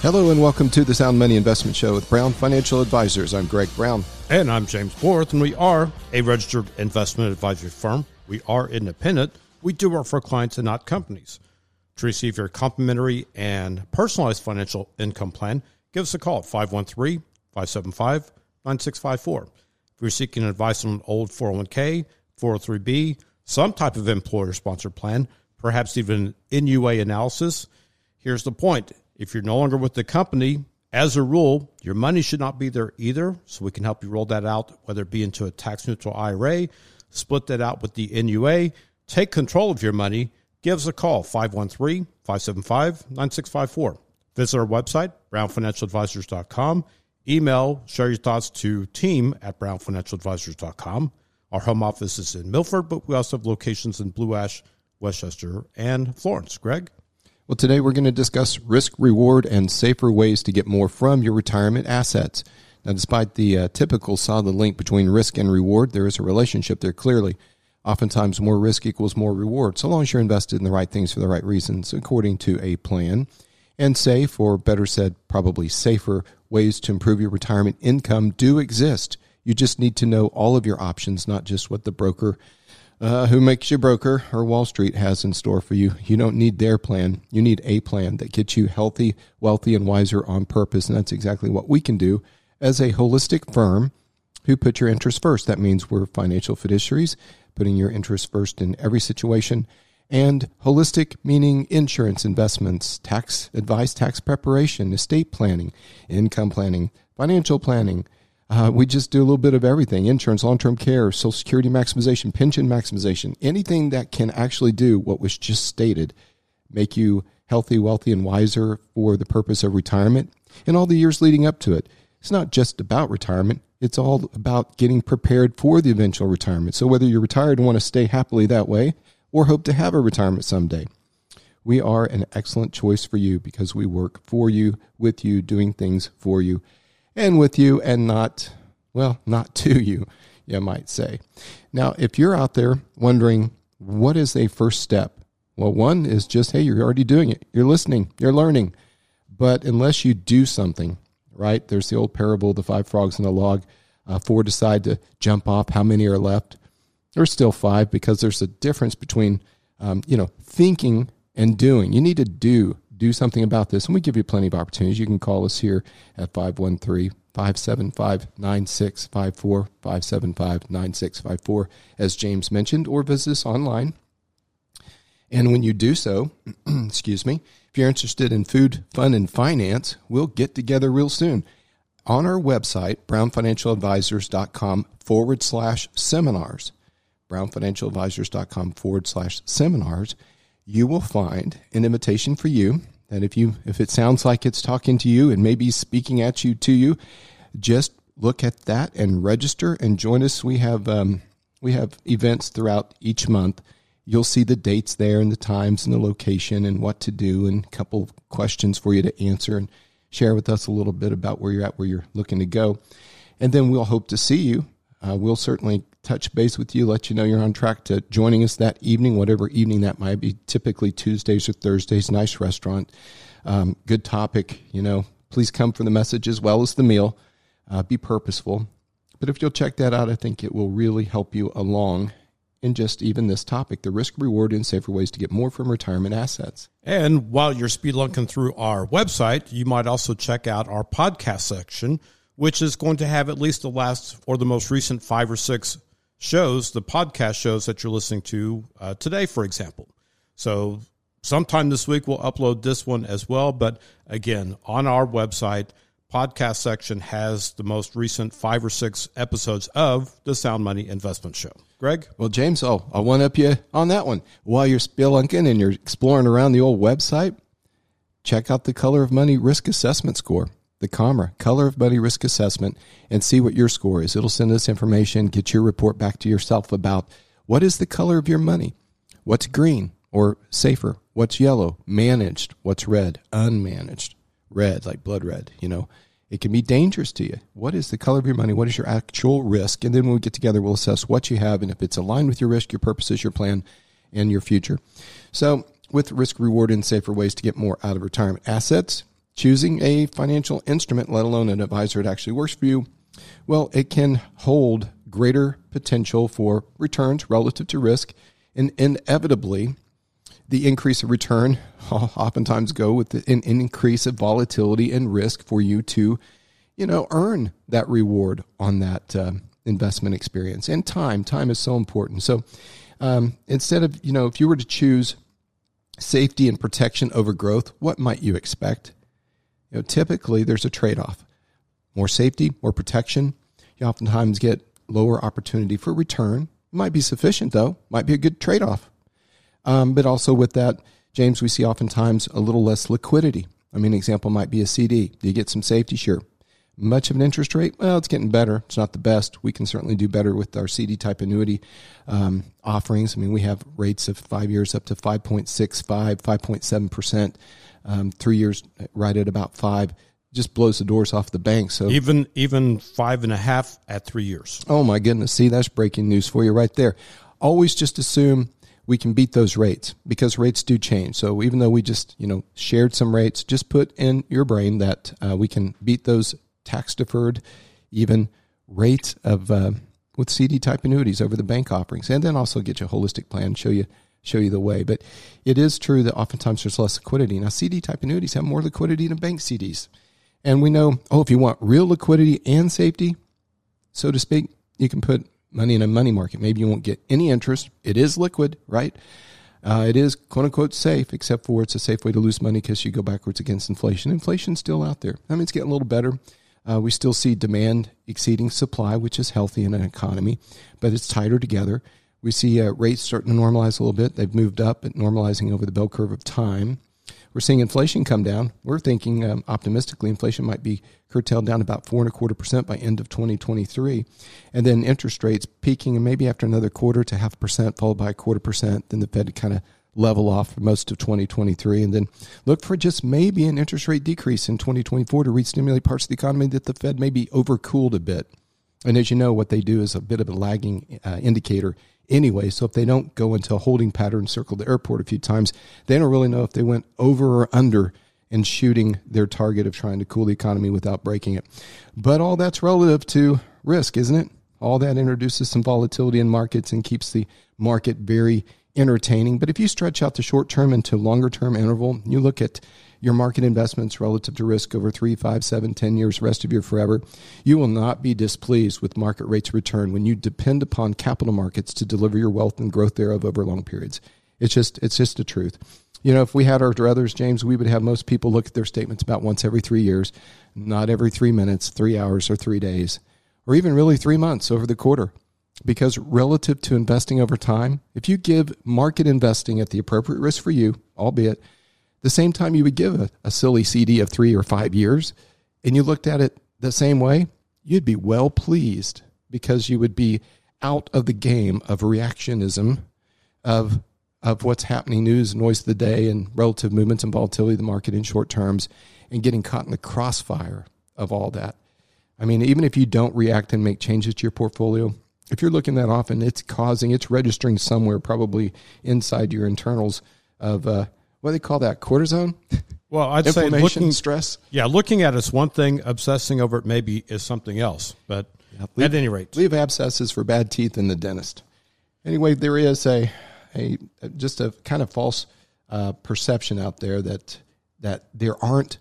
Hello and welcome to the Sound Money Investment Show with Brown Financial Advisors. I'm Greg Brown. And I'm James Borth, and we are a registered investment advisory firm. We are independent. We do work for clients and not companies. To receive your complimentary and personalized financial income plan, give us a call at 513 575 9654. If you're seeking advice on an old 401k, 403b, some type of employer sponsored plan, perhaps even NUA analysis, here's the point if you're no longer with the company, as a rule, your money should not be there either. So we can help you roll that out, whether it be into a tax neutral IRA, split that out with the NUA, take control of your money. Give us a call, 513 575 9654. Visit our website, brownfinancialadvisors.com. Email, share your thoughts to team at brownfinancialadvisors.com. Our home office is in Milford, but we also have locations in Blue Ash, West Chester, and Florence. Greg? Well, today we're going to discuss risk, reward, and safer ways to get more from your retirement assets. Now, despite the uh, typical solid link between risk and reward, there is a relationship there clearly. Oftentimes, more risk equals more reward, so long as you're invested in the right things for the right reasons, according to a plan. And safe, or better said, probably safer ways to improve your retirement income do exist. You just need to know all of your options, not just what the broker uh, who makes you broker or Wall Street has in store for you. You don't need their plan. You need a plan that gets you healthy, wealthy, and wiser on purpose. And that's exactly what we can do as a holistic firm who put your interests first. That means we're financial fiduciaries, putting your interests first in every situation. And holistic meaning insurance investments, tax advice, tax preparation, estate planning, income planning, financial planning, uh, we just do a little bit of everything insurance, long term care, social security maximization, pension maximization, anything that can actually do what was just stated, make you healthy, wealthy, and wiser for the purpose of retirement and all the years leading up to it. It's not just about retirement, it's all about getting prepared for the eventual retirement. So, whether you're retired and want to stay happily that way or hope to have a retirement someday, we are an excellent choice for you because we work for you, with you, doing things for you and with you and not, well, not to you, you might say. Now, if you're out there wondering, what is a first step? Well, one is just, hey, you're already doing it. You're listening, you're learning. But unless you do something, right? There's the old parable, the five frogs in a log. Uh, four decide to jump off. How many are left? There's still five because there's a difference between, um, you know, thinking and doing. You need to do do something about this. And we give you plenty of opportunities. You can call us here at 513 575 9654, 575 9654, as James mentioned, or visit us online. And when you do so, excuse me, if you're interested in food, fun, and finance, we'll get together real soon. On our website, brownfinancialadvisors.com forward slash seminars, brownfinancialadvisors.com forward slash seminars, you will find an invitation for you that if you if it sounds like it's talking to you and maybe speaking at you to you, just look at that and register and join us. We have um, we have events throughout each month. You'll see the dates there and the times and the location and what to do and a couple questions for you to answer and share with us a little bit about where you're at, where you're looking to go. And then we'll hope to see you. Uh, we'll certainly touch base with you, let you know you're on track to joining us that evening, whatever evening that might be. Typically Tuesdays or Thursdays. Nice restaurant, um, good topic. You know, please come for the message as well as the meal. Uh, be purposeful. But if you'll check that out, I think it will really help you along in just even this topic the risk, reward, and safer ways to get more from retirement assets. And while you're speedlunking through our website, you might also check out our podcast section, which is going to have at least the last or the most recent five or six shows, the podcast shows that you're listening to uh, today, for example. So, sometime this week, we'll upload this one as well. But again, on our website, podcast section has the most recent five or six episodes of the Sound Money Investment Show. Greg? Well, James, oh, I'll one up you on that one. While you're spelunking and you're exploring around the old website, check out the Color of Money risk assessment score. The COMRA, Color of Money Risk Assessment, and see what your score is. It'll send us information, get your report back to yourself about what is the color of your money. What's green or safer? What's yellow? Managed. What's red? Unmanaged. Red, like blood red, you know. It can be dangerous to you. What is the color of your money? What is your actual risk? And then when we get together, we'll assess what you have and if it's aligned with your risk, your purposes, your plan, and your future. So, with risk reward and safer ways to get more out of retirement assets, choosing a financial instrument, let alone an advisor that actually works for you, well, it can hold greater potential for returns relative to risk. And inevitably, the increase of return oftentimes go with an increase of volatility and risk for you to, you know, earn that reward on that uh, investment experience. And time, time is so important. So um, instead of, you know, if you were to choose safety and protection over growth, what might you expect? You know, typically there's a trade off. More safety, more protection. You oftentimes get lower opportunity for return. Might be sufficient though. Might be a good trade off. Um, but also with that, James, we see oftentimes a little less liquidity. I mean, an example might be a CD. You get some safety? Sure. Much of an interest rate? Well, it's getting better. It's not the best. We can certainly do better with our CD type annuity um, offerings. I mean, we have rates of five years up to 5.65, 5.7%, um, three years right at about five. Just blows the doors off the bank. So even even five and a half at three years. Oh my goodness! See, that's breaking news for you right there. Always just assume we can beat those rates because rates do change. So even though we just you know shared some rates, just put in your brain that uh, we can beat those tax deferred, even rates of uh, with CD type annuities over the bank offerings, and then also get you a holistic plan, show you show you the way. But it is true that oftentimes there's less liquidity. Now CD type annuities have more liquidity than bank CDs, and we know oh if you want real liquidity and safety, so to speak, you can put money in a money market. Maybe you won't get any interest. It is liquid, right? Uh, it is quote unquote safe, except for it's a safe way to lose money because you go backwards against inflation. Inflation's still out there. I mean, it's getting a little better. Uh, we still see demand exceeding supply, which is healthy in an economy, but it's tighter together. We see uh, rates starting to normalize a little bit. They've moved up, but normalizing over the bell curve of time. We're seeing inflation come down. We're thinking um, optimistically inflation might be curtailed down about four and a quarter percent by end of 2023, and then interest rates peaking, and maybe after another quarter to half a percent, followed by a quarter percent. Then the Fed kind of level off for most of 2023 and then look for just maybe an interest rate decrease in 2024 to re-stimulate parts of the economy that the Fed may be overcooled a bit. And as you know, what they do is a bit of a lagging uh, indicator anyway. So if they don't go into a holding pattern, circle the airport a few times, they don't really know if they went over or under in shooting their target of trying to cool the economy without breaking it. But all that's relative to risk, isn't it? All that introduces some volatility in markets and keeps the market very entertaining. But if you stretch out the short term into longer term interval, you look at your market investments relative to risk over three, five, seven, ten years, rest of your forever, you will not be displeased with market rates of return when you depend upon capital markets to deliver your wealth and growth thereof over long periods. It's just it's just the truth. You know, if we had our druthers, James, we would have most people look at their statements about once every three years, not every three minutes, three hours, or three days, or even really three months over the quarter because relative to investing over time, if you give market investing at the appropriate risk for you, albeit the same time you would give a, a, silly CD of three or five years, and you looked at it the same way, you'd be well pleased because you would be out of the game of reactionism, of of what's happening, news, noise of the day, and relative movements and volatility of the market in short terms, and getting caught in the crossfire of all that. I mean, even if you don't react and make changes to your portfolio, if you're looking that often, it's causing, it's registering somewhere, probably inside your internals of uh, what do they call that? Cortisone. Well, I'd say looking stress. Yeah, looking at it's one thing. Obsessing over it maybe is something else. But yeah, leave, at any rate, leave abscesses for bad teeth in the dentist. Anyway, there is a a just a kind of false uh, perception out there that that there aren't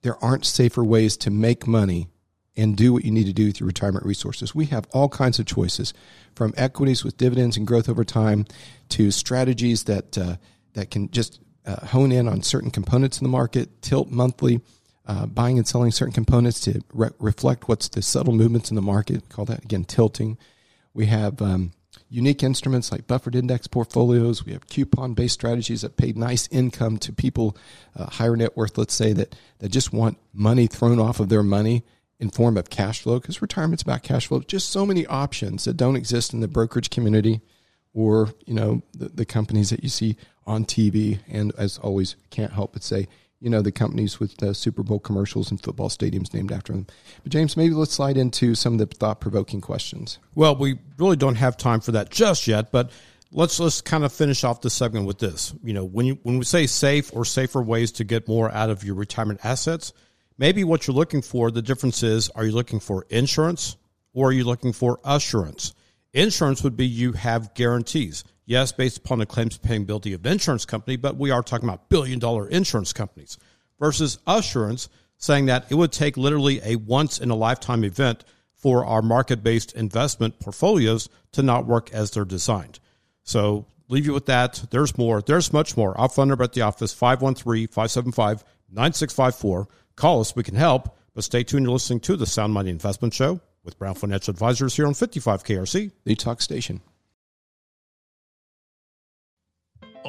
there aren't safer ways to make money and do what you need to do with your retirement resources. We have all kinds of choices from equities with dividends and growth over time to strategies that, uh, that can just uh, hone in on certain components in the market, tilt monthly, uh, buying and selling certain components to re- reflect what's the subtle movements in the market. We call that again tilting. We have um, unique instruments like buffered index portfolios. We have coupon based strategies that pay nice income to people, uh, higher net worth, let's say, that, that just want money thrown off of their money in form of cash flow because retirement's about cash flow. Just so many options that don't exist in the brokerage community or, you know, the, the companies that you see on TV. And as always, can't help but say, you know, the companies with the Super Bowl commercials and football stadiums named after them. But James, maybe let's slide into some of the thought provoking questions. Well, we really don't have time for that just yet, but let's let's kind of finish off the segment with this. You know, when you when we say safe or safer ways to get more out of your retirement assets, maybe what you're looking for, the difference is are you looking for insurance or are you looking for assurance? Insurance would be you have guarantees. Yes, based upon the claims paying ability of the insurance company, but we are talking about billion dollar insurance companies versus assurance saying that it would take literally a once in a lifetime event for our market based investment portfolios to not work as they're designed. So leave you with that. There's more. There's much more. Our phone number at the office, 513-575-9654. Call us. We can help. But stay tuned. You're listening to the Sound Money Investment Show with Brown Financial Advisors here on 55 KRC. The talk station.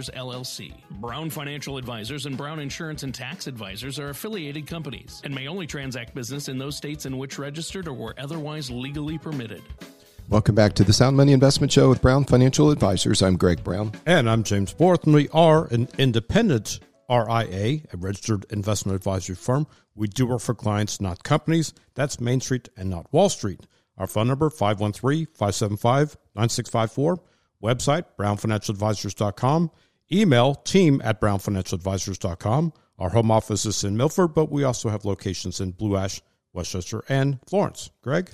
Advisors, LLC. Brown Financial Advisors and Brown Insurance and Tax Advisors are affiliated companies and may only transact business in those states in which registered or were otherwise legally permitted. Welcome back to the Sound Money Investment Show with Brown Financial Advisors. I'm Greg Brown. And I'm James Borth, and we are an independent RIA, a registered investment advisory firm. We do work for clients, not companies. That's Main Street and not Wall Street. Our phone number, 513-575-9654. Website, brownfinancialadvisors.com. Email team at brownfinancialadvisors.com. Our home office is in Milford, but we also have locations in Blue Ash, West Chester, and Florence. Greg?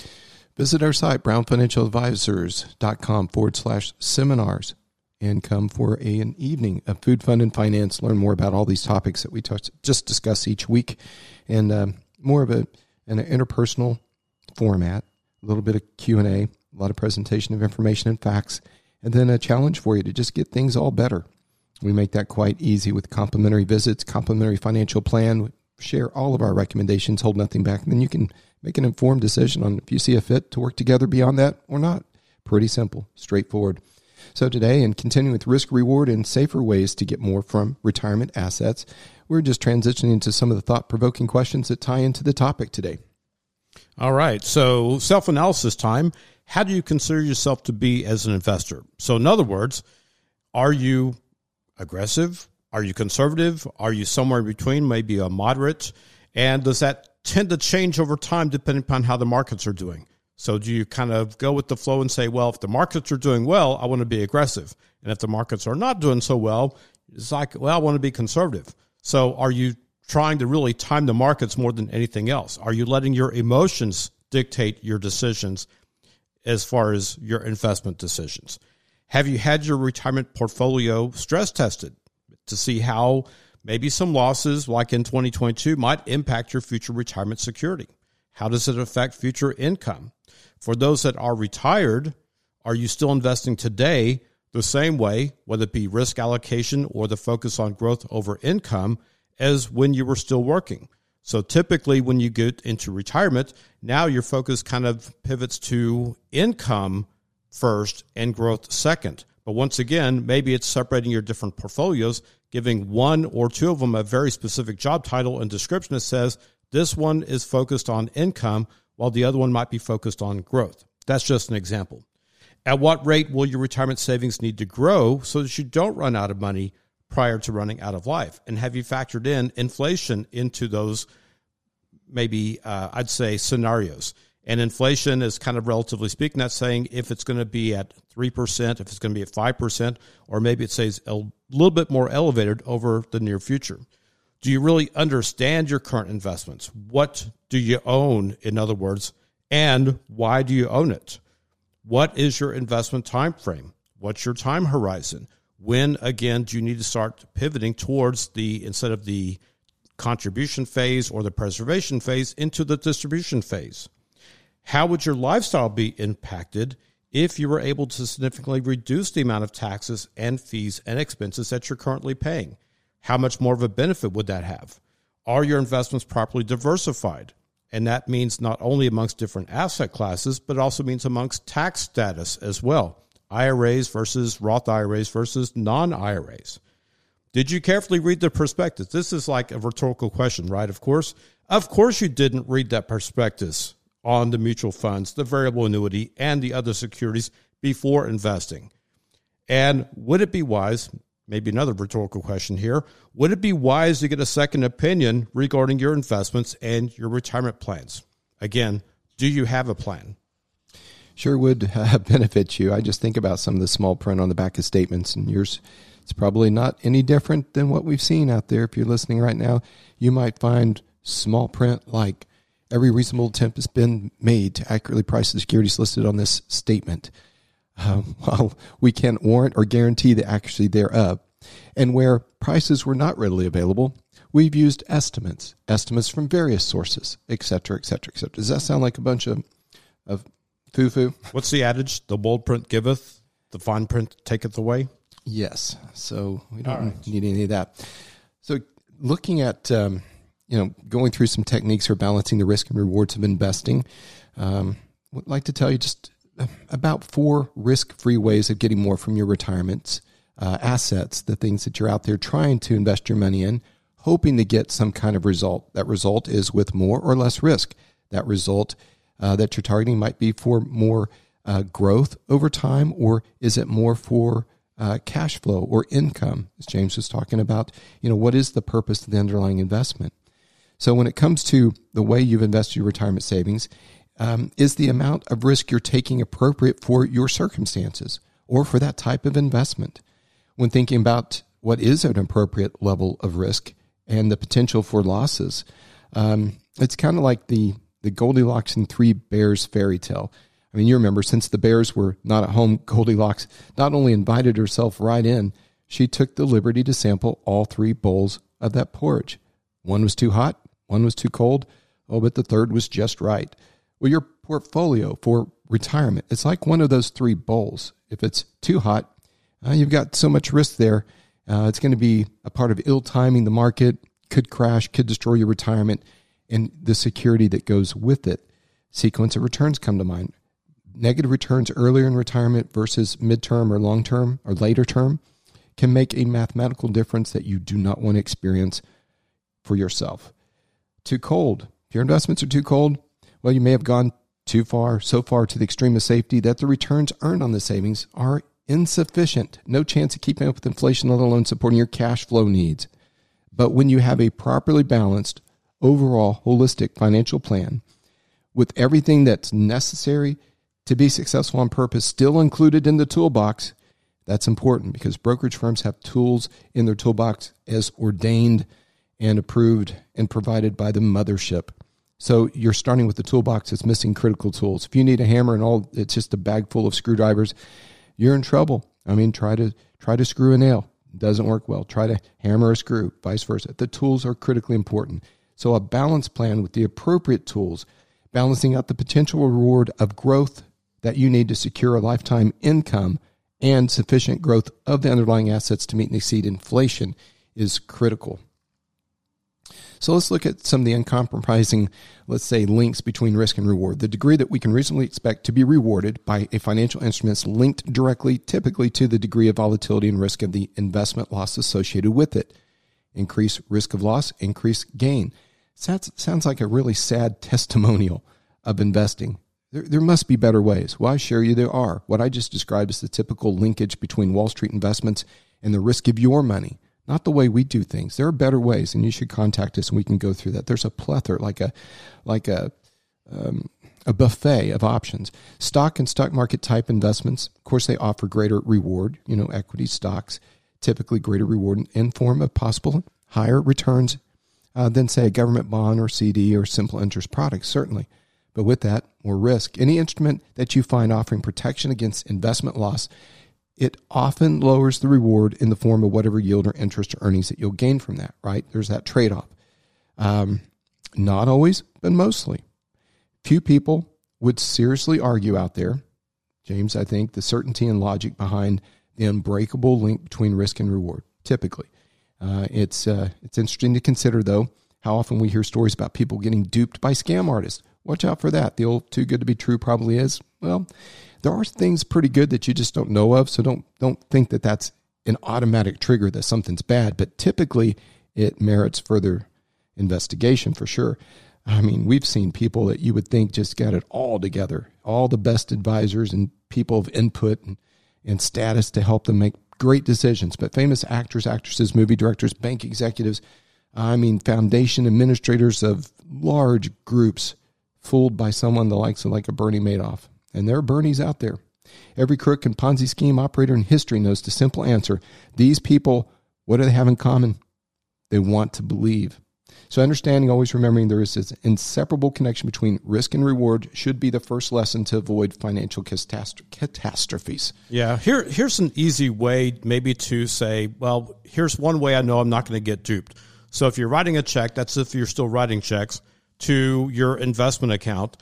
Visit our site, brownfinancialadvisors.com forward slash seminars and come for a, an evening of food, fund, and finance. Learn more about all these topics that we touch, just discuss each week and um, more of a, an interpersonal format, a little bit of Q&A, a lot of presentation of information and facts, and then a challenge for you to just get things all better. We make that quite easy with complimentary visits, complimentary financial plan. Share all of our recommendations, hold nothing back, and then you can make an informed decision on if you see a fit to work together beyond that or not. Pretty simple, straightforward. So today, and continuing with risk reward and safer ways to get more from retirement assets, we're just transitioning to some of the thought provoking questions that tie into the topic today. All right. So self analysis time. How do you consider yourself to be as an investor? So, in other words, are you aggressive? Are you conservative? Are you somewhere in between, maybe a moderate? And does that tend to change over time depending upon how the markets are doing? So do you kind of go with the flow and say, well, if the markets are doing well, I want to be aggressive. And if the markets are not doing so well, it's like, well, I want to be conservative. So are you trying to really time the markets more than anything else? Are you letting your emotions dictate your decisions as far as your investment decisions? Have you had your retirement portfolio stress tested to see how maybe some losses, like in 2022, might impact your future retirement security? How does it affect future income? For those that are retired, are you still investing today the same way, whether it be risk allocation or the focus on growth over income, as when you were still working? So typically, when you get into retirement, now your focus kind of pivots to income first and growth second. But once again, maybe it's separating your different portfolios, giving one or two of them a very specific job title and description that says this one is focused on income while the other one might be focused on growth. That's just an example. At what rate will your retirement savings need to grow so that you don't run out of money prior to running out of life? And have you factored in inflation into those maybe, uh, I'd say, scenarios? And inflation is kind of relatively speaking, that's saying if it's going to be at 3%, if it's going to be at 5%, or maybe it says a little bit more elevated over the near future. Do you really understand your current investments? What do you own, in other words, and why do you own it? What is your investment time frame? What's your time horizon? When again do you need to start pivoting towards the instead of the contribution phase or the preservation phase into the distribution phase? How would your lifestyle be impacted if you were able to significantly reduce the amount of taxes and fees and expenses that you're currently paying? How much more of a benefit would that have? Are your investments properly diversified? And that means not only amongst different asset classes, but also means amongst tax status as well. IRAs versus Roth IRAs versus non IRAs. Did you carefully read the prospectus? This is like a rhetorical question, right? Of course. Of course, you didn't read that prospectus on the mutual funds, the variable annuity, and the other securities before investing. And would it be wise, maybe another rhetorical question here, would it be wise to get a second opinion regarding your investments and your retirement plans? Again, do you have a plan? Sure would uh, benefit you. I just think about some of the small print on the back of statements, and yours it's probably not any different than what we've seen out there. If you're listening right now, you might find small print like every reasonable attempt has been made to accurately price the securities listed on this statement. Uh, while we can't warrant or guarantee the accuracy thereof, and where prices were not readily available, we've used estimates, estimates from various sources, et cetera, et cetera, et cetera. Does that sound like a bunch of, of foo foo? What's the adage? The bold print giveth, the fine print taketh away. Yes. So we don't right. need any of that. So looking at, um, you know, going through some techniques for balancing the risk and rewards of investing, um, would like to tell you just about four risk-free ways of getting more from your retirement uh, assets, the things that you're out there trying to invest your money in, hoping to get some kind of result. That result is with more or less risk. That result uh, that you're targeting might be for more uh, growth over time, or is it more for uh, cash flow or income, as James was talking about. You know, what is the purpose of the underlying investment? So when it comes to the way you've invested your retirement savings, um, is the amount of risk you're taking appropriate for your circumstances or for that type of investment? When thinking about what is an appropriate level of risk and the potential for losses, um, it's kind of like the the Goldilocks and Three Bears fairy tale. I mean, you remember since the Bears were not at home, Goldilocks not only invited herself right in, she took the liberty to sample all three bowls of that porridge. One was too hot, one was too cold, oh, but the third was just right. Well, your portfolio for retirement, it's like one of those three bowls. If it's too hot, uh, you've got so much risk there. Uh, it's going to be a part of ill timing the market, could crash, could destroy your retirement, and the security that goes with it. Sequence of returns come to mind negative returns earlier in retirement versus midterm or long term or later term can make a mathematical difference that you do not want to experience for yourself. Too cold. If your investments are too cold, well, you may have gone too far, so far to the extreme of safety that the returns earned on the savings are insufficient. No chance of keeping up with inflation, let alone supporting your cash flow needs. But when you have a properly balanced, overall holistic financial plan with everything that's necessary to be successful on purpose still included in the toolbox. That's important because brokerage firms have tools in their toolbox as ordained and approved and provided by the mothership. So you're starting with the toolbox that's missing critical tools. If you need a hammer and all it's just a bag full of screwdrivers, you're in trouble. I mean, try to try to screw a nail. It doesn't work well. Try to hammer a screw, vice versa. The tools are critically important. So a balanced plan with the appropriate tools, balancing out the potential reward of growth that you need to secure a lifetime income and sufficient growth of the underlying assets to meet and exceed inflation is critical. So let's look at some of the uncompromising, let's say, links between risk and reward. The degree that we can reasonably expect to be rewarded by a financial instrument is linked directly, typically, to the degree of volatility and risk of the investment loss associated with it. Increase risk of loss, increase gain. Sounds, sounds like a really sad testimonial of investing. There, there must be better ways. Well, I assure you there are. What I just described is the typical linkage between Wall Street investments and the risk of your money, not the way we do things. There are better ways, and you should contact us and we can go through that. There's a plethora, like a, like a, um, a buffet of options. Stock and stock market type investments, of course, they offer greater reward. You know, equity stocks typically greater reward in form of possible higher returns uh, than, say, a government bond or CD or simple interest products, certainly. but with that, more risk. Any instrument that you find offering protection against investment loss, it often lowers the reward in the form of whatever yield or interest or earnings that you'll gain from that, right? There's that trade off. Um, not always, but mostly. Few people would seriously argue out there, James, I think, the certainty and logic behind the unbreakable link between risk and reward, typically. Uh, it's, uh, it's interesting to consider, though, how often we hear stories about people getting duped by scam artists. Watch out for that. The old too good to be true probably is. Well, there are things pretty good that you just don't know of, so don't don't think that that's an automatic trigger that something's bad, but typically it merits further investigation for sure. I mean, we've seen people that you would think just got it all together, all the best advisors and people of input and, and status to help them make great decisions. But famous actors, actresses, movie directors, bank executives, I mean, foundation administrators of large groups fooled by someone the likes of like a Bernie Madoff. And there are Bernies out there. Every crook and Ponzi scheme operator in history knows the simple answer. These people, what do they have in common? They want to believe. So, understanding, always remembering there is this inseparable connection between risk and reward should be the first lesson to avoid financial catastrophes. Yeah, here, here's an easy way, maybe to say, well, here's one way I know I'm not going to get duped. So, if you're writing a check, that's if you're still writing checks to your investment account.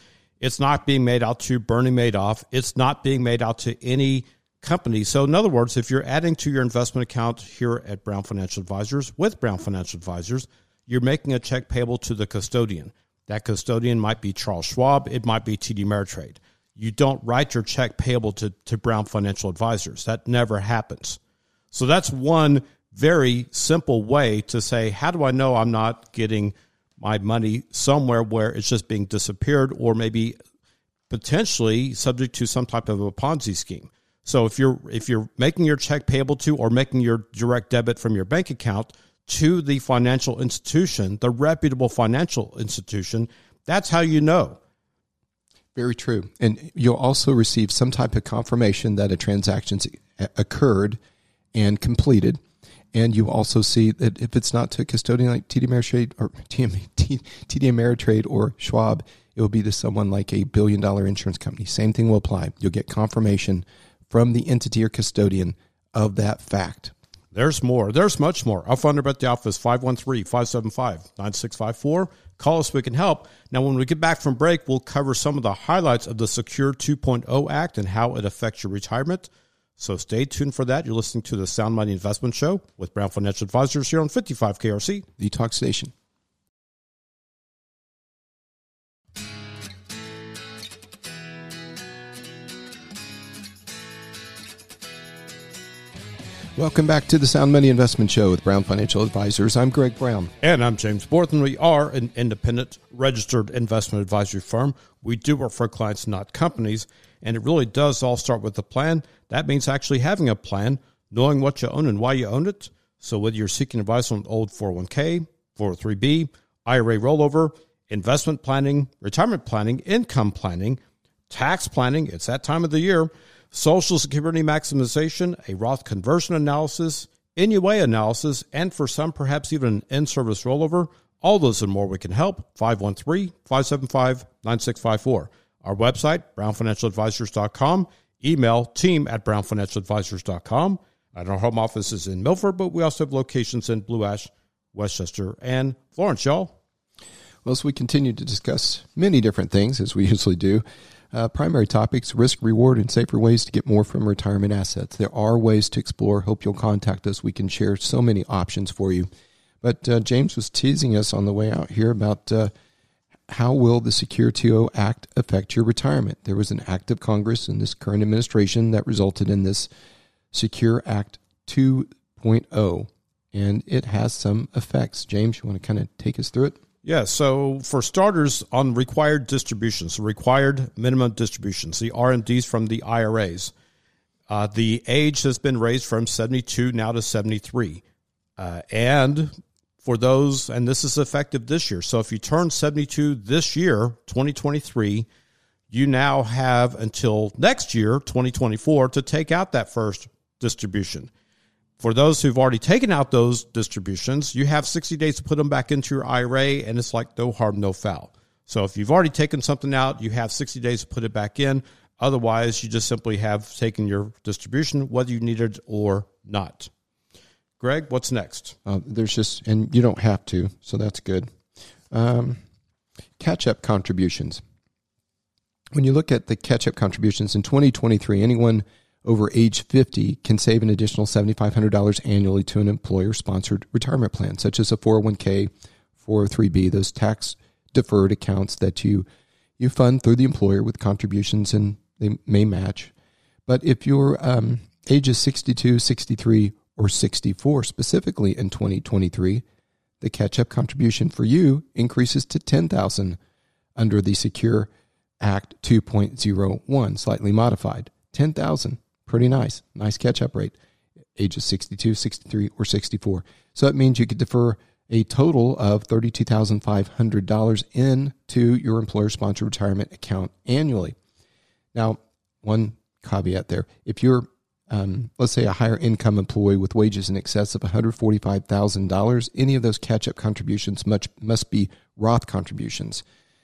It's not being made out to Bernie Madoff. It's not being made out to any company. So, in other words, if you're adding to your investment account here at Brown Financial Advisors with Brown Financial Advisors, you're making a check payable to the custodian. That custodian might be Charles Schwab, it might be TD Ameritrade. You don't write your check payable to, to Brown Financial Advisors. That never happens. So, that's one very simple way to say, how do I know I'm not getting my money somewhere where it's just being disappeared or maybe potentially subject to some type of a Ponzi scheme. So if you're if you're making your check payable to or making your direct debit from your bank account to the financial institution, the reputable financial institution, that's how you know. Very true. And you'll also receive some type of confirmation that a transaction occurred and completed and you also see that if it's not to a custodian like TD Ameritrade or TD, Ameritrade or Schwab, it will be to someone like a billion dollar insurance company. Same thing will apply. You'll get confirmation from the entity or custodian of that fact. There's more. There's much more. Our phone number at the office, 513-575-9654. Call us. We can help. Now, when we get back from break, we'll cover some of the highlights of the Secure 2.0 Act and how it affects your retirement. So stay tuned for that. You're listening to the Sound Money Investment Show with Brown Financial Advisors here on 55 KRC, the talk station. Welcome back to the Sound Money Investment Show with Brown Financial Advisors. I'm Greg Brown. And I'm James Borthen. We are an independent registered investment advisory firm. We do work for clients, not companies. And it really does all start with the plan. That means actually having a plan, knowing what you own and why you own it. So whether you're seeking advice on old 401k, 403b, IRA rollover, investment planning, retirement planning, income planning, tax planning, it's that time of the year, Social Security maximization, a Roth conversion analysis, NUA analysis, and for some, perhaps even an in service rollover. All those and more we can help. 513 575 9654. Our website, brownfinancialadvisors.com. Email team at brownfinancialadvisors.com. And our home office is in Milford, but we also have locations in Blue Ash, West Chester, and Florence, y'all. Well, as we continue to discuss many different things, as we usually do, uh, primary topics risk, reward, and safer ways to get more from retirement assets. There are ways to explore. Hope you'll contact us. We can share so many options for you. But uh, James was teasing us on the way out here about uh, how will the Secure 2.0 Act affect your retirement? There was an act of Congress in this current administration that resulted in this Secure Act 2.0, and it has some effects. James, you want to kind of take us through it? Yeah, so for starters, on required distributions, required minimum distributions, the RMDs from the IRAs, uh, the age has been raised from 72 now to 73. Uh, and for those, and this is effective this year. So if you turn 72 this year, 2023, you now have until next year, 2024, to take out that first distribution. For those who've already taken out those distributions, you have 60 days to put them back into your IRA, and it's like no harm, no foul. So if you've already taken something out, you have 60 days to put it back in. Otherwise, you just simply have taken your distribution, whether you need it or not. Greg, what's next? Uh, there's just, and you don't have to, so that's good. Um, catch up contributions. When you look at the catch up contributions in 2023, anyone over age 50 can save an additional $7,500 annually to an employer sponsored retirement plan, such as a 401k, 403b, those tax deferred accounts that you, you fund through the employer with contributions and they may match. But if your um, age is 62, 63, or 64 specifically in 2023, the catch up contribution for you increases to 10,000 under the Secure Act 2.01, slightly modified. 10,000. Pretty nice. Nice catch up rate. Ages 62, 63, or 64. So that means you could defer a total of $32,500 into your employer sponsored retirement account annually. Now, one caveat there. If you're, um, let's say, a higher income employee with wages in excess of $145,000, any of those catch up contributions much, must be Roth contributions.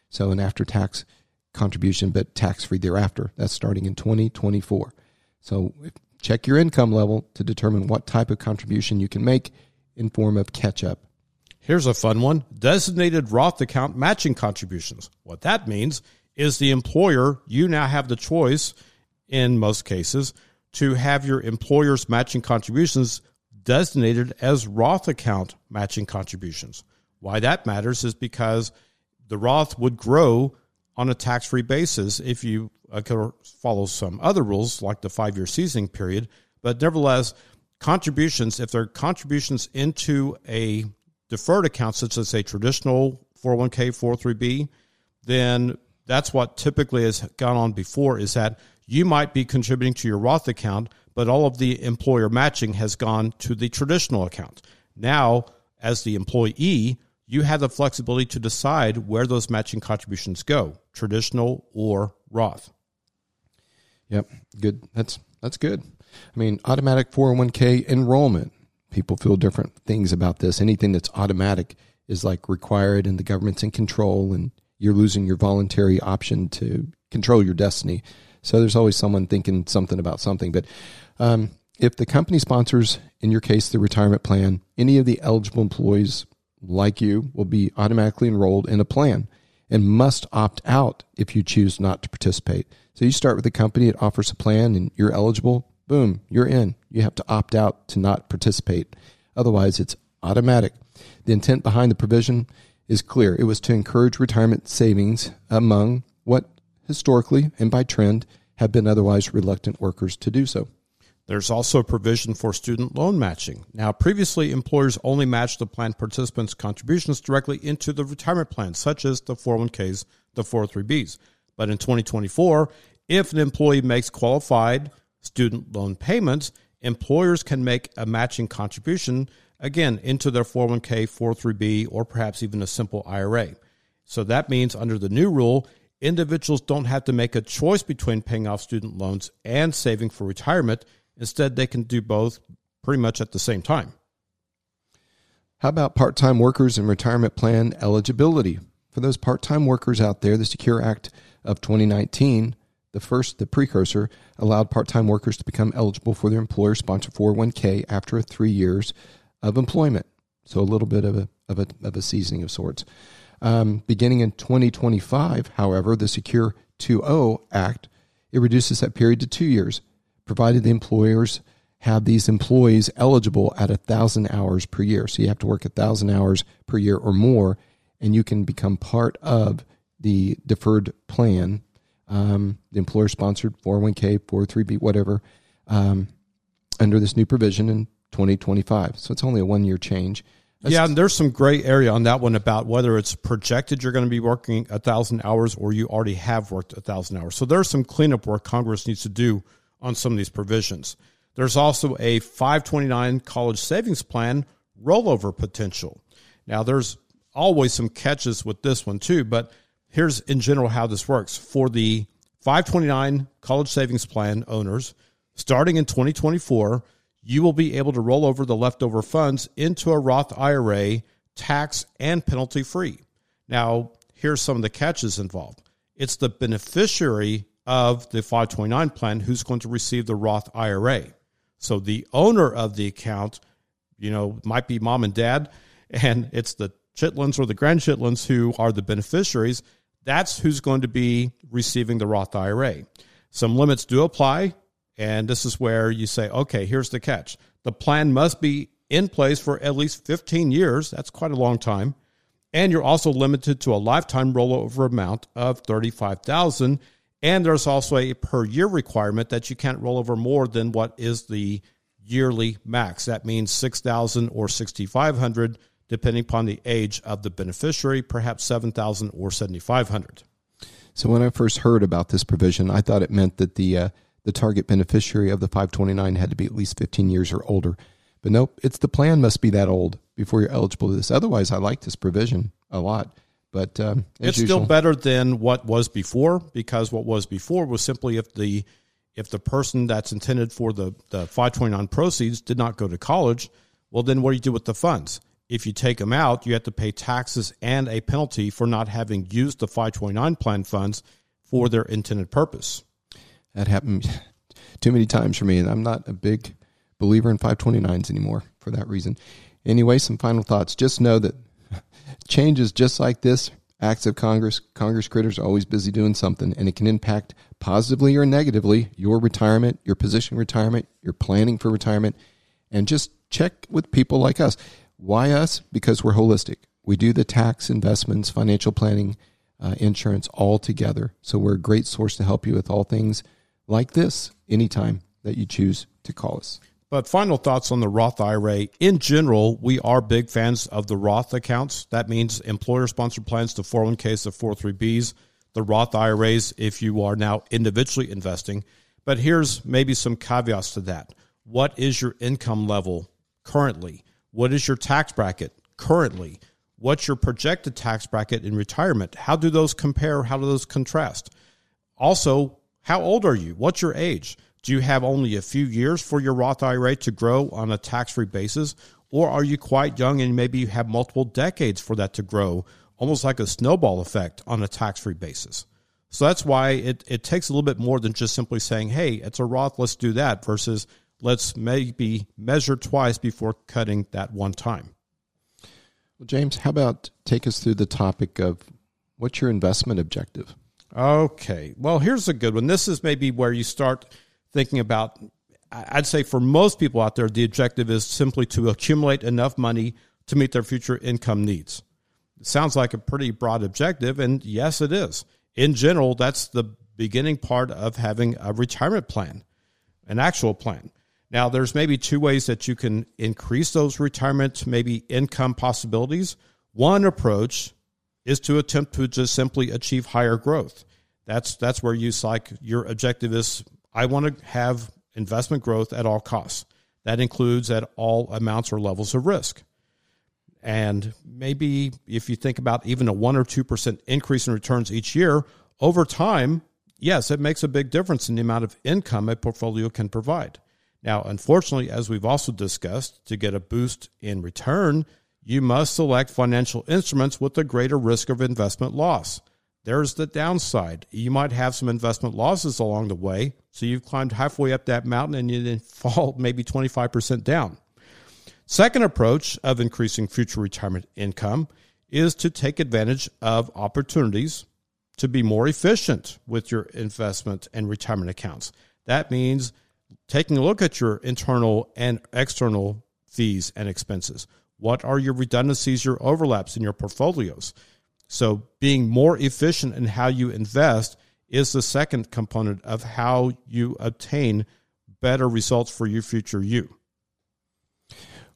So an after tax contribution, but tax free thereafter. That's starting in 2024. So check your income level to determine what type of contribution you can make in form of catch up. Here's a fun one designated Roth account matching contributions. What that means is the employer, you now have the choice in most cases to have your employer's matching contributions designated as Roth account matching contributions. Why that matters is because the Roth would grow on a tax free basis if you follow some other rules like the five year seasoning period. But nevertheless, contributions, if they're contributions into a deferred account, such as a traditional 401k, 403b, then that's what typically has gone on before is that you might be contributing to your Roth account, but all of the employer matching has gone to the traditional account. Now, as the employee, you have the flexibility to decide where those matching contributions go, traditional or Roth. Yep, good. That's that's good. I mean, automatic 401k enrollment. People feel different things about this. Anything that's automatic is like required and the government's in control and you're losing your voluntary option to control your destiny. So there's always someone thinking something about something. But um, if the company sponsors, in your case, the retirement plan, any of the eligible employees like you will be automatically enrolled in a plan and must opt out if you choose not to participate. So you start with a company that offers a plan and you're eligible, boom, you're in. You have to opt out to not participate. Otherwise, it's automatic. The intent behind the provision is clear. It was to encourage retirement savings among what historically and by trend have been otherwise reluctant workers to do so. There's also provision for student loan matching. Now, previously, employers only matched the plan participants' contributions directly into the retirement plan, such as the 401ks, the 403bs. But in 2024, if an employee makes qualified student loan payments, employers can make a matching contribution again into their 401k, 403b, or perhaps even a simple IRA. So that means under the new rule, individuals don't have to make a choice between paying off student loans and saving for retirement. Instead, they can do both pretty much at the same time. How about part time workers and retirement plan eligibility? For those part time workers out there, the Secure Act of 2019, the first, the precursor, allowed part time workers to become eligible for their employer sponsored 401k after three years of employment. So a little bit of a, of a, of a seasoning of sorts. Um, beginning in 2025, however, the Secure 2.0 Act, it reduces that period to two years, provided the employers have these employees eligible at a thousand hours per year. So you have to work a thousand hours per year or more, and you can become part of the deferred plan, um, the employer sponsored 401k, 403b, whatever, um, under this new provision in 2025. So it's only a one year change. That's yeah, and there's some gray area on that one about whether it's projected you're going to be working a thousand hours or you already have worked a thousand hours. So there's some cleanup work Congress needs to do on some of these provisions. There's also a 529 college savings plan rollover potential. Now there's always some catches with this one too, but here's in general how this works. For the 529 college savings plan owners, starting in 2024, you will be able to roll over the leftover funds into a Roth IRA tax and penalty free. Now, here's some of the catches involved. It's the beneficiary of the 529 plan who's going to receive the Roth IRA. So the owner of the account, you know, might be mom and dad, and it's the chitlins or the grandchitlins who are the beneficiaries. That's who's going to be receiving the Roth IRA. Some limits do apply, and this is where you say, okay, here's the catch. The plan must be in place for at least 15 years. That's quite a long time. And you're also limited to a lifetime rollover amount of 35,000 and there's also a per year requirement that you can't roll over more than what is the yearly max. That means 6,000 or 6,500 depending upon the age of the beneficiary, perhaps 7,000 or 7,500. So when I first heard about this provision, I thought it meant that the uh, the target beneficiary of the 529 had to be at least 15 years or older. But nope, it's the plan must be that old before you're eligible to this. Otherwise, I like this provision a lot. But um, it's usual, still better than what was before because what was before was simply if the if the person that's intended for the the 529 proceeds did not go to college, well then what do you do with the funds? If you take them out, you have to pay taxes and a penalty for not having used the 529 plan funds for their intended purpose. That happened too many times for me, and I'm not a big believer in 529s anymore for that reason. Anyway, some final thoughts. Just know that changes just like this, acts of Congress, Congress critters are always busy doing something, and it can impact positively or negatively your retirement, your position retirement, your planning for retirement, and just check with people like us. Why us? Because we're holistic. We do the tax, investments, financial planning, uh, insurance all together. So we're a great source to help you with all things like this anytime that you choose to call us. But final thoughts on the Roth IRA. In general, we are big fans of the Roth accounts. That means employer sponsored plans, the 401ks, the 403bs, the Roth IRAs if you are now individually investing. But here's maybe some caveats to that. What is your income level currently? What is your tax bracket currently? What's your projected tax bracket in retirement? How do those compare? How do those contrast? Also, how old are you? What's your age? Do you have only a few years for your Roth IRA to grow on a tax free basis? Or are you quite young and maybe you have multiple decades for that to grow, almost like a snowball effect on a tax free basis? So that's why it, it takes a little bit more than just simply saying, hey, it's a Roth, let's do that, versus let's maybe measure twice before cutting that one time. Well, James, how about take us through the topic of what's your investment objective? Okay. Well, here's a good one. This is maybe where you start thinking about I'd say for most people out there, the objective is simply to accumulate enough money to meet their future income needs. It sounds like a pretty broad objective, and yes, it is. In general, that's the beginning part of having a retirement plan, an actual plan. Now, there's maybe two ways that you can increase those retirement, maybe income possibilities. One approach is to attempt to just simply achieve higher growth. That's that's where you like your objective is I want to have investment growth at all costs. That includes at all amounts or levels of risk. And maybe if you think about even a 1 or 2% increase in returns each year, over time, yes, it makes a big difference in the amount of income a portfolio can provide. Now, unfortunately, as we've also discussed, to get a boost in return, you must select financial instruments with a greater risk of investment loss. There's the downside. You might have some investment losses along the way. So you've climbed halfway up that mountain and you then fall maybe 25% down. Second approach of increasing future retirement income is to take advantage of opportunities to be more efficient with your investment and retirement accounts. That means taking a look at your internal and external fees and expenses. What are your redundancies, your overlaps in your portfolios? So, being more efficient in how you invest is the second component of how you obtain better results for your future you.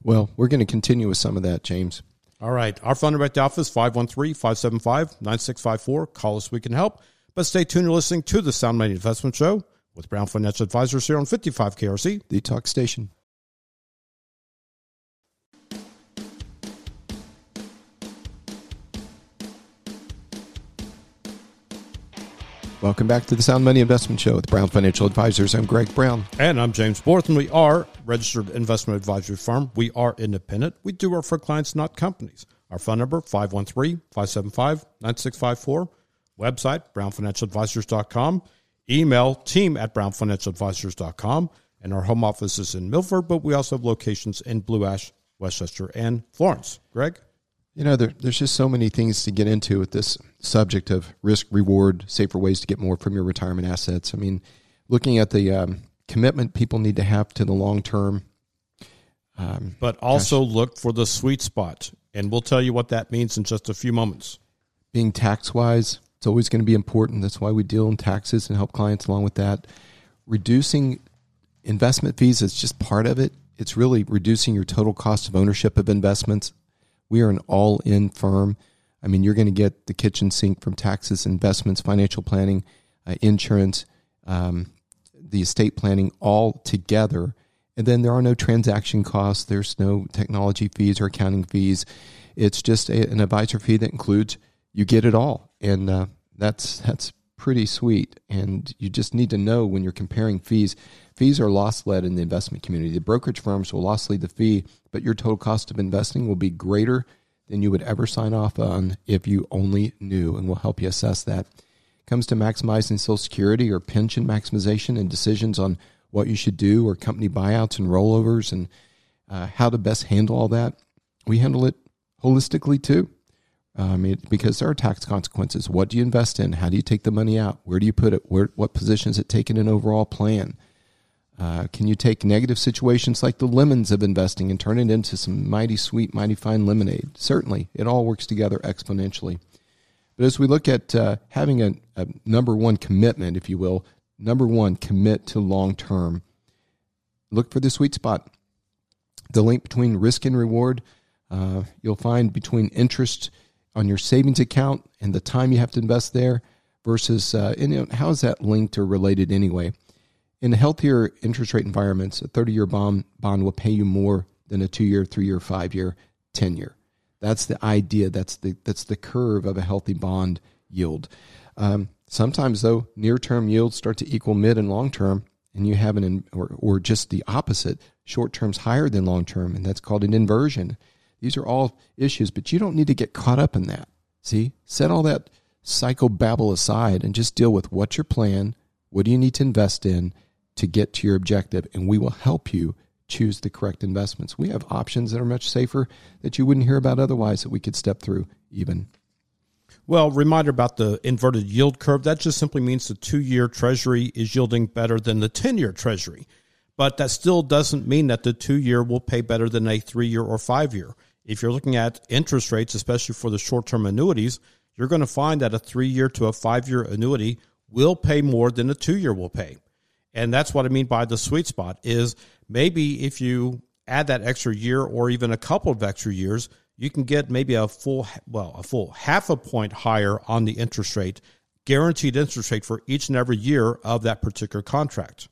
Well, we're going to continue with some of that, James. All right. Our phone number at the office, 513-575-9654. Call us, we can help. But stay tuned. You're listening to the Sound Money Investment Show with Brown Financial Advisors here on 55 KRC. The Talk Station. Welcome back to the Sound Money Investment Show with Brown Financial Advisors. I'm Greg Brown. And I'm James Borthen. We are registered investment advisory firm. We are independent. We do work for clients, not companies. Our phone number, 513-575-9654. Website, brownfinancialadvisors.com. Email, team at brownfinancialadvisors.com. And our home office is in Milford, but we also have locations in Blue Ash, West Chester, and Florence. Greg? You know, there, there's just so many things to get into with this subject of risk, reward, safer ways to get more from your retirement assets. I mean, looking at the um, commitment people need to have to the long term. Um, but also gosh. look for the sweet spot. And we'll tell you what that means in just a few moments. Being tax wise, it's always going to be important. That's why we deal in taxes and help clients along with that. Reducing investment fees is just part of it. It's really reducing your total cost of ownership of investments. We are an all in firm. I mean, you're going to get the kitchen sink from taxes, investments, financial planning, uh, insurance, um, the estate planning all together. And then there are no transaction costs, there's no technology fees or accounting fees. It's just a, an advisor fee that includes you get it all. And uh, that's, that's pretty sweet. And you just need to know when you're comparing fees. Fees are loss led in the investment community. The brokerage firms will loss lead the fee, but your total cost of investing will be greater than you would ever sign off on if you only knew, and we'll help you assess that It comes to maximizing Social Security or pension maximization and decisions on what you should do or company buyouts and rollovers and uh, how to best handle all that, we handle it holistically too. Um, it, because there are tax consequences. What do you invest in? How do you take the money out? Where do you put it? Where, what positions it taken in an overall plan? Uh, can you take negative situations like the lemons of investing and turn it into some mighty sweet, mighty fine lemonade? Certainly, it all works together exponentially. But as we look at uh, having a, a, number one commitment, if you will, number one, commit to long term, look for the sweet spot. The link between risk and reward, uh, you'll find between interest on your savings account and the time you have to invest there versus, uh, and, you know, how is that linked or related anyway? In healthier interest rate environments, a 30 year bond, bond will pay you more than a two year, three year, five year, 10 year. That's the idea. That's the that's the curve of a healthy bond yield. Um, sometimes though, near term yields start to equal mid and long term, and you have an or or just the opposite. Short term's higher than long term, and that's called an inversion. These are all issues, but you don't need to get caught up in that. See, set all that psychobabble aside and just deal with what's your plan. What do you need to invest in to get to your objective? And we will help you choose the correct investments. We have options that are much safer that you wouldn't hear about otherwise that we could step through even. Well, reminder about the inverted yield curve. That just simply means the two year treasury is yielding better than the 10 year treasury. But that still doesn't mean that the two year will pay better than a three year or five year. If you're looking at interest rates, especially for the short term annuities, you're going to find that a three year to a five year annuity will pay more than a two year will pay. And that's what I mean by the sweet spot is maybe if you add that extra year or even a couple of extra years, you can get maybe a full, well, a full half a point higher on the interest rate, guaranteed interest rate for each and every year of that particular contract.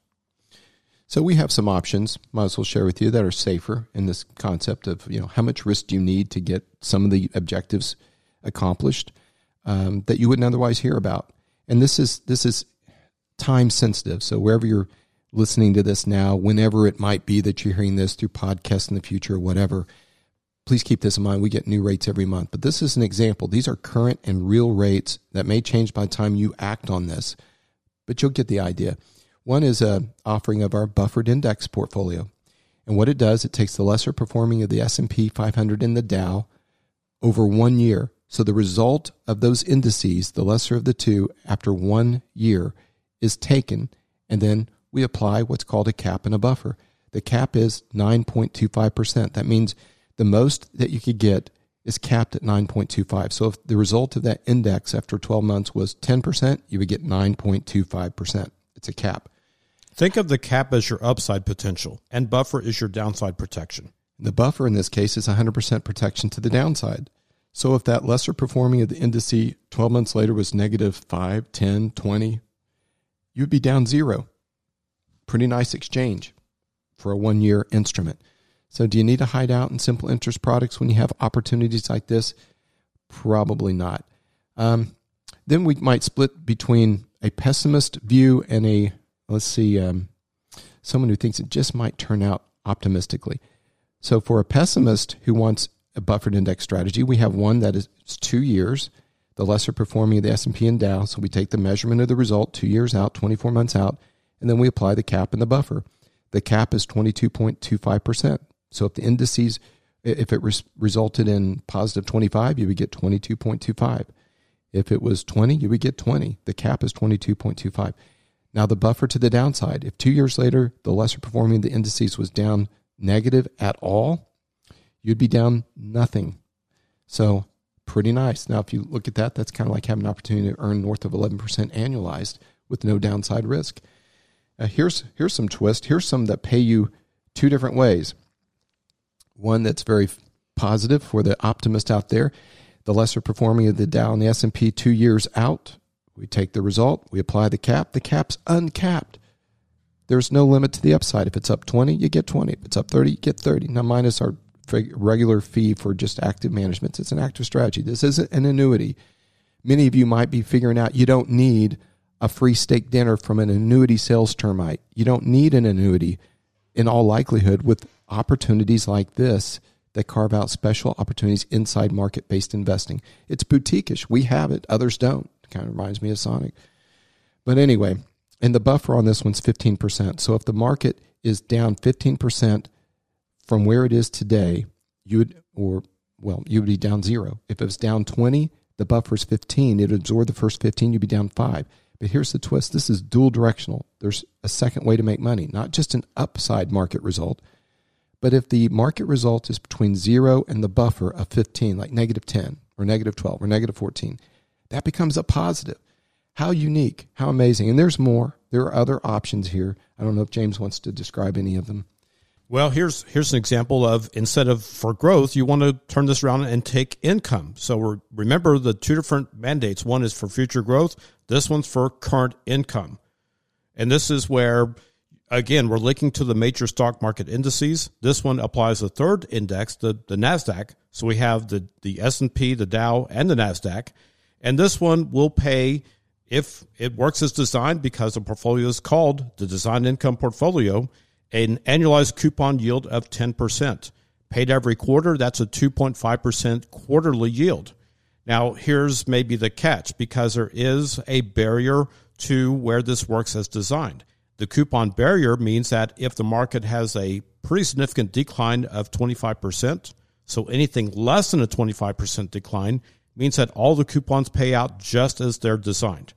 So we have some options, might as well share with you, that are safer in this concept of, you know, how much risk do you need to get some of the objectives accomplished um, that you wouldn't otherwise hear about. And this is this is time sensitive. So wherever you're listening to this now, whenever it might be that you're hearing this through podcasts in the future or whatever, please keep this in mind. We get new rates every month, but this is an example. These are current and real rates that may change by the time you act on this, but you'll get the idea. One is a offering of our buffered index portfolio. And what it does, it takes the lesser performing of the S&P 500 and the Dow over 1 year. So the result of those indices, the lesser of the two after 1 year is taken and then we apply what's called a cap and a buffer. The cap is 9.25%. That means the most that you could get is capped at 9.25. So if the result of that index after 12 months was 10%, you would get 9.25%. It's a cap. Think of the cap as your upside potential and buffer is your downside protection. The buffer in this case is 100% protection to the downside. So if that lesser performing of the indice 12 months later was negative 5, 10, 20, you'd be down zero. Pretty nice exchange for a one year instrument. So, do you need to hide out in simple interest products when you have opportunities like this? Probably not. Um, then we might split between a pessimist view and a, let's see, um, someone who thinks it just might turn out optimistically. So, for a pessimist who wants a buffered index strategy. We have one that is two years, the lesser performing of the S&P and Dow. So we take the measurement of the result two years out, 24 months out, and then we apply the cap and the buffer. The cap is 22.25%. So if the indices, if it res- resulted in positive 25, you would get 22.25. If it was 20, you would get 20. The cap is 22.25. Now the buffer to the downside, if two years later the lesser performing of the indices was down negative at all, you'd be down nothing. So pretty nice. Now, if you look at that, that's kind of like having an opportunity to earn north of 11% annualized with no downside risk. Uh, here's here's some twist. Here's some that pay you two different ways. One that's very positive for the optimist out there. The lesser performing of the Dow and the S&P 2 years out, we take the result, we apply the cap. The cap's uncapped. There's no limit to the upside. If it's up 20, you get 20. If it's up 30, you get 30. Now minus our regular fee for just active management. It's an active strategy. This isn't an annuity. Many of you might be figuring out you don't need a free steak dinner from an annuity sales termite. You don't need an annuity in all likelihood with opportunities like this that carve out special opportunities inside market based investing. It's boutiquish. We have it, others don't. It kind of reminds me of Sonic. But anyway, and the buffer on this one's 15%. So if the market is down 15%, from where it is today, you would, or well, you would be down zero. If it was down 20, the buffer is 15. It would absorb the first 15, you'd be down five. But here's the twist this is dual directional. There's a second way to make money, not just an upside market result, but if the market result is between zero and the buffer of 15, like negative 10 or negative 12 or negative 14, that becomes a positive. How unique, how amazing. And there's more. There are other options here. I don't know if James wants to describe any of them. Well, here's here's an example of instead of for growth, you want to turn this around and take income. So remember the two different mandates. One is for future growth. This one's for current income, and this is where again we're linking to the major stock market indices. This one applies the third index, the the Nasdaq. So we have the the S and P, the Dow, and the Nasdaq, and this one will pay if it works as designed because the portfolio is called the Design Income Portfolio an annualized coupon yield of 10%. Paid every quarter, that's a 2.5% quarterly yield. Now, here's maybe the catch because there is a barrier to where this works as designed. The coupon barrier means that if the market has a pretty significant decline of 25%, so anything less than a 25% decline means that all the coupons pay out just as they're designed.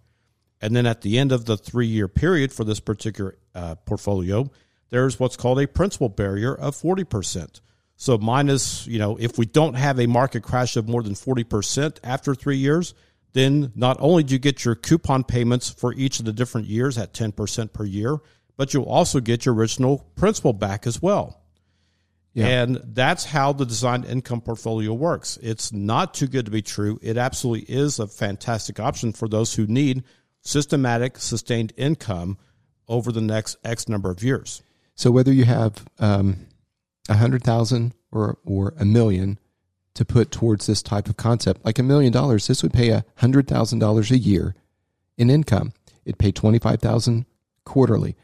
And then at the end of the three year period for this particular uh, portfolio, there's what's called a principal barrier of 40%. So minus, you know, if we don't have a market crash of more than 40% after three years, then not only do you get your coupon payments for each of the different years at 10% per year, but you'll also get your original principal back as well. Yeah. And that's how the designed income portfolio works. It's not too good to be true. It absolutely is a fantastic option for those who need systematic, sustained income over the next X number of years. So whether you have um, a hundred thousand or or a million to put towards this type of concept, like a million dollars, this would pay a hundred thousand dollars a year in income. It'd pay twenty five thousand quarterly.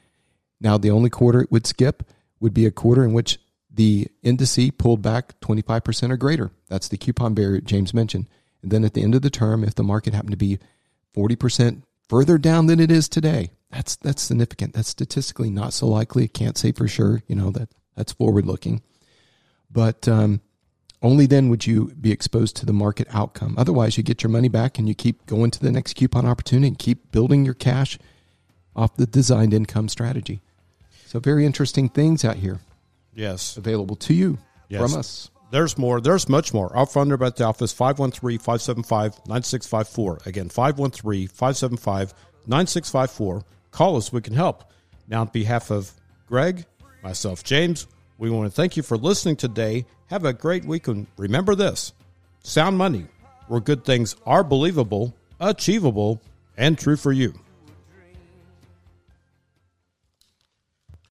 Now the only quarter it would skip would be a quarter in which the indice pulled back 25% or greater. That's the coupon barrier James mentioned. And then at the end of the term, if the market happened to be 40% further down than it is today, that's that's significant. That's statistically not so likely. I can't say for sure. You know that that's forward looking, but um, only then would you be exposed to the market outcome. Otherwise, you get your money back and you keep going to the next coupon opportunity and keep building your cash off the designed income strategy. So very interesting things out here. Yes, available to you yes. from us. There's more. There's much more. Our phone number at the office, 513-575-9654. Again, 513-575-9654 call us. We can help. Now, on behalf of Greg, myself, James, we want to thank you for listening today. Have a great week. And remember this sound money, where good things are believable, achievable, and true for you.